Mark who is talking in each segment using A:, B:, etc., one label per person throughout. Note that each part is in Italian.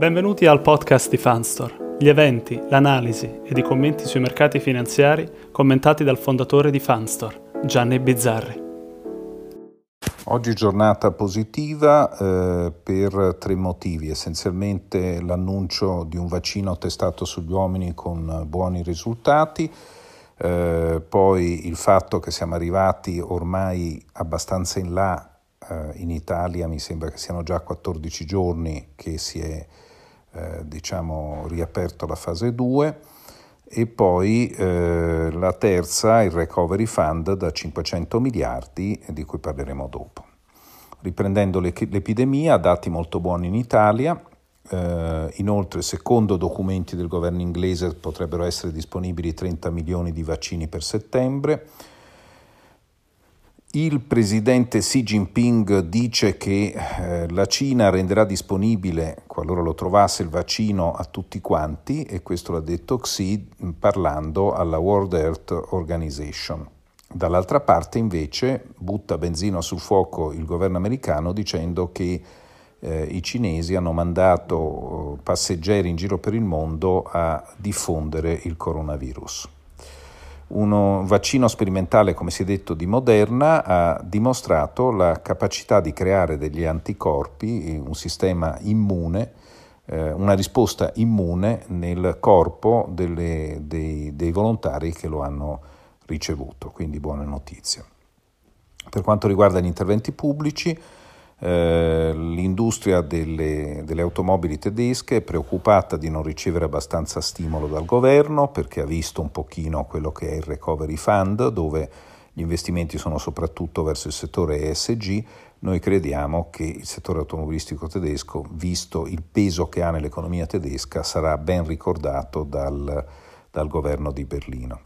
A: Benvenuti al podcast di Fanstore, gli eventi, l'analisi ed i commenti sui mercati finanziari commentati dal fondatore di Fanstore, Gianni Bizzarri.
B: Oggi giornata positiva eh, per tre motivi, essenzialmente l'annuncio di un vaccino testato sugli uomini con buoni risultati, eh, poi il fatto che siamo arrivati ormai abbastanza in là eh, in Italia, mi sembra che siano già 14 giorni che si è eh, diciamo, riaperto la fase 2 e poi eh, la terza, il Recovery Fund da 500 miliardi, di cui parleremo dopo. Riprendendo l'epidemia, dati molto buoni in Italia, eh, inoltre, secondo documenti del governo inglese, potrebbero essere disponibili 30 milioni di vaccini per settembre, il presidente Xi Jinping dice che eh, la Cina renderà disponibile, qualora lo trovasse, il vaccino a tutti quanti e questo l'ha detto Xi parlando alla World Health Organization. Dall'altra parte invece butta benzina sul fuoco il governo americano dicendo che eh, i cinesi hanno mandato eh, passeggeri in giro per il mondo a diffondere il coronavirus. Un vaccino sperimentale, come si è detto, di Moderna ha dimostrato la capacità di creare degli anticorpi, un sistema immune, eh, una risposta immune nel corpo delle, dei, dei volontari che lo hanno ricevuto, quindi buone notizie. Per quanto riguarda gli interventi pubblici, eh, l'industria delle, delle, automobili tedesche è preoccupata di non ricevere abbastanza stimolo dal governo perché ha visto un pochino quello che è il Recovery Fund dove gli investimenti sono soprattutto verso il settore ESG. Noi crediamo che il settore automobilistico tedesco, visto il peso che ha nell'economia tedesca, sarà ben ricordato dal, dal governo di Berlino.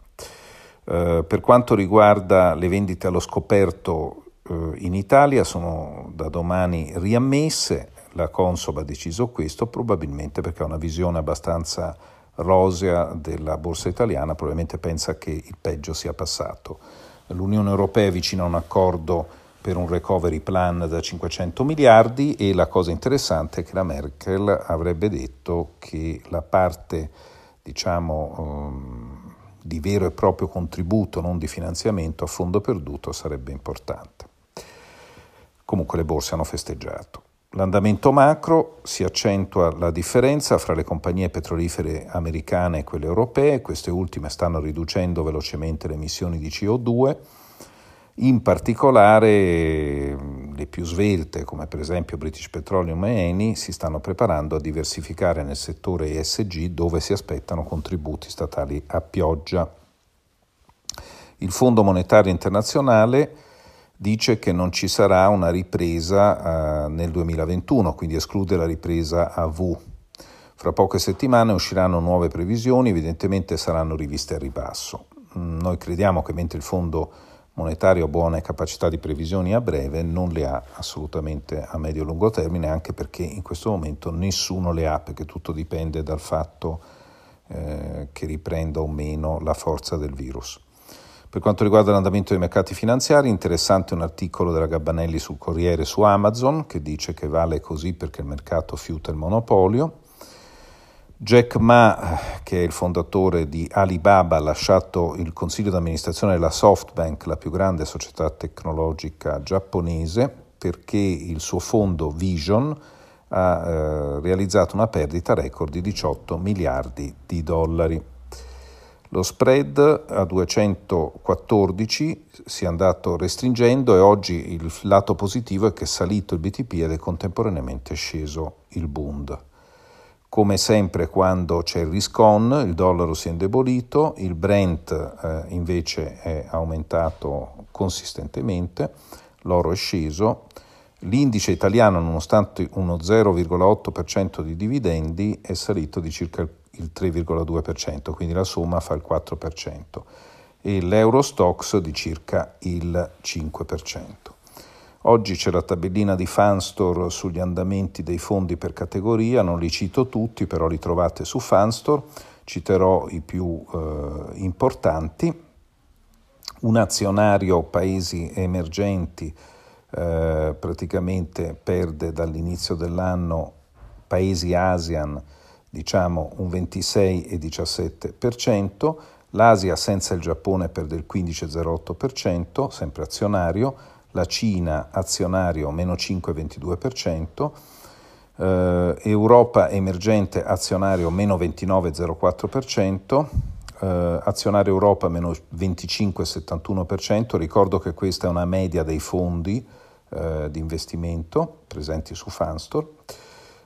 B: Uh, per quanto riguarda le vendite allo scoperto eh, in Italia sono da domani riammesse, la Consob ha deciso questo probabilmente perché ha una visione abbastanza rosea della borsa italiana, probabilmente pensa che il peggio sia passato. L'Unione Europea è vicina a un accordo per un recovery plan da 500 miliardi e la cosa interessante è che la Merkel avrebbe detto che la parte diciamo, um, di vero e proprio contributo, non di finanziamento a fondo perduto sarebbe importante. Comunque le borse hanno festeggiato. L'andamento macro si accentua la differenza fra le compagnie petrolifere americane e quelle europee, queste ultime stanno riducendo velocemente le emissioni di CO2, in particolare le più svelte, come per esempio British Petroleum e Eni, si stanno preparando a diversificare nel settore ESG dove si aspettano contributi statali a pioggia. Il Fondo Monetario Internazionale dice che non ci sarà una ripresa eh, nel 2021, quindi esclude la ripresa a V. Fra poche settimane usciranno nuove previsioni, evidentemente saranno riviste a ribasso. Mm, noi crediamo che mentre il Fondo monetario ha buone capacità di previsioni a breve, non le ha assolutamente a medio e lungo termine, anche perché in questo momento nessuno le ha, perché tutto dipende dal fatto eh, che riprenda o meno la forza del virus. Per quanto riguarda l'andamento dei mercati finanziari, interessante un articolo della Gabbanelli sul Corriere su Amazon che dice che vale così perché il mercato fiuta il monopolio. Jack Ma, che è il fondatore di Alibaba, ha lasciato il consiglio d'amministrazione della SoftBank, la più grande società tecnologica giapponese, perché il suo fondo Vision ha eh, realizzato una perdita record di 18 miliardi di dollari. Lo spread a 214 si è andato restringendo e oggi il lato positivo è che è salito il BTP ed è contemporaneamente sceso il Bund. Come sempre quando c'è il risk on, il dollaro si è indebolito, il Brent eh, invece è aumentato consistentemente, l'oro è sceso, l'indice italiano nonostante uno 0,8% di dividendi è salito di circa il il 3,2%, quindi la somma fa il 4%, e l'Eurostox di circa il 5%. Oggi c'è la tabellina di Fanstor sugli andamenti dei fondi per categoria, non li cito tutti, però li trovate su Fanstor, citerò i più eh, importanti. Un azionario paesi emergenti eh, praticamente perde dall'inizio dell'anno paesi ASEAN diciamo un 26 e 17%, l'Asia senza il Giappone perde il 15,08%, sempre azionario, la Cina azionario meno 5,22%, eh, Europa emergente azionario meno 29,04%, eh, azionario Europa meno 25,71%, ricordo che questa è una media dei fondi eh, di investimento presenti su Fanstor,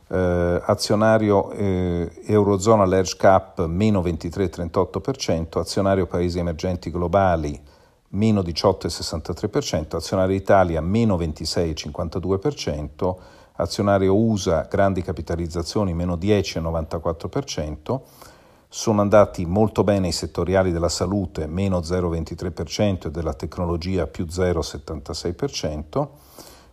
B: eh, azionario eh, Eurozona Large Cap meno 23,38%, azionario Paesi emergenti globali meno 18,63%, azionario Italia meno 26,52%, azionario USA grandi capitalizzazioni meno 10,94%, sono andati molto bene i settoriali della salute meno 0,23% e della tecnologia più 0,76%,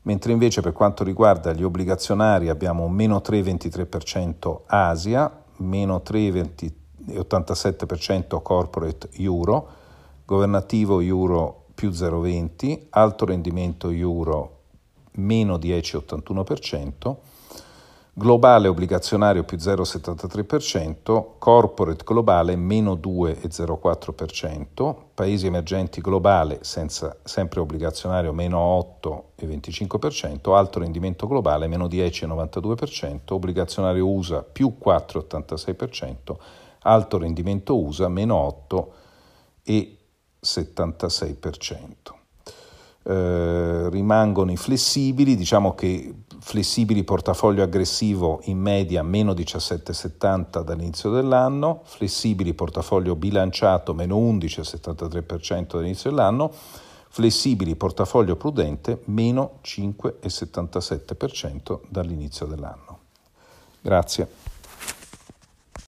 B: mentre invece per quanto riguarda gli obbligazionari abbiamo meno 3,23% Asia, meno 3,87% corporate euro, governativo euro più 0,20, alto rendimento euro meno 10,81%, globale obbligazionario più 0,73%, corporate globale meno 2,04%, paesi emergenti globale senza, sempre obbligazionario meno 8,25%, alto rendimento globale meno 10,92%, obbligazionario USA più 4,86%, alto rendimento USA meno 8,76%. Eh, rimangono i flessibili, diciamo che flessibili portafoglio aggressivo in media meno 17,70 dall'inizio dell'anno, flessibili portafoglio bilanciato meno 11,73% dall'inizio dell'anno, flessibili portafoglio prudente meno 5,77% dall'inizio dell'anno. Grazie.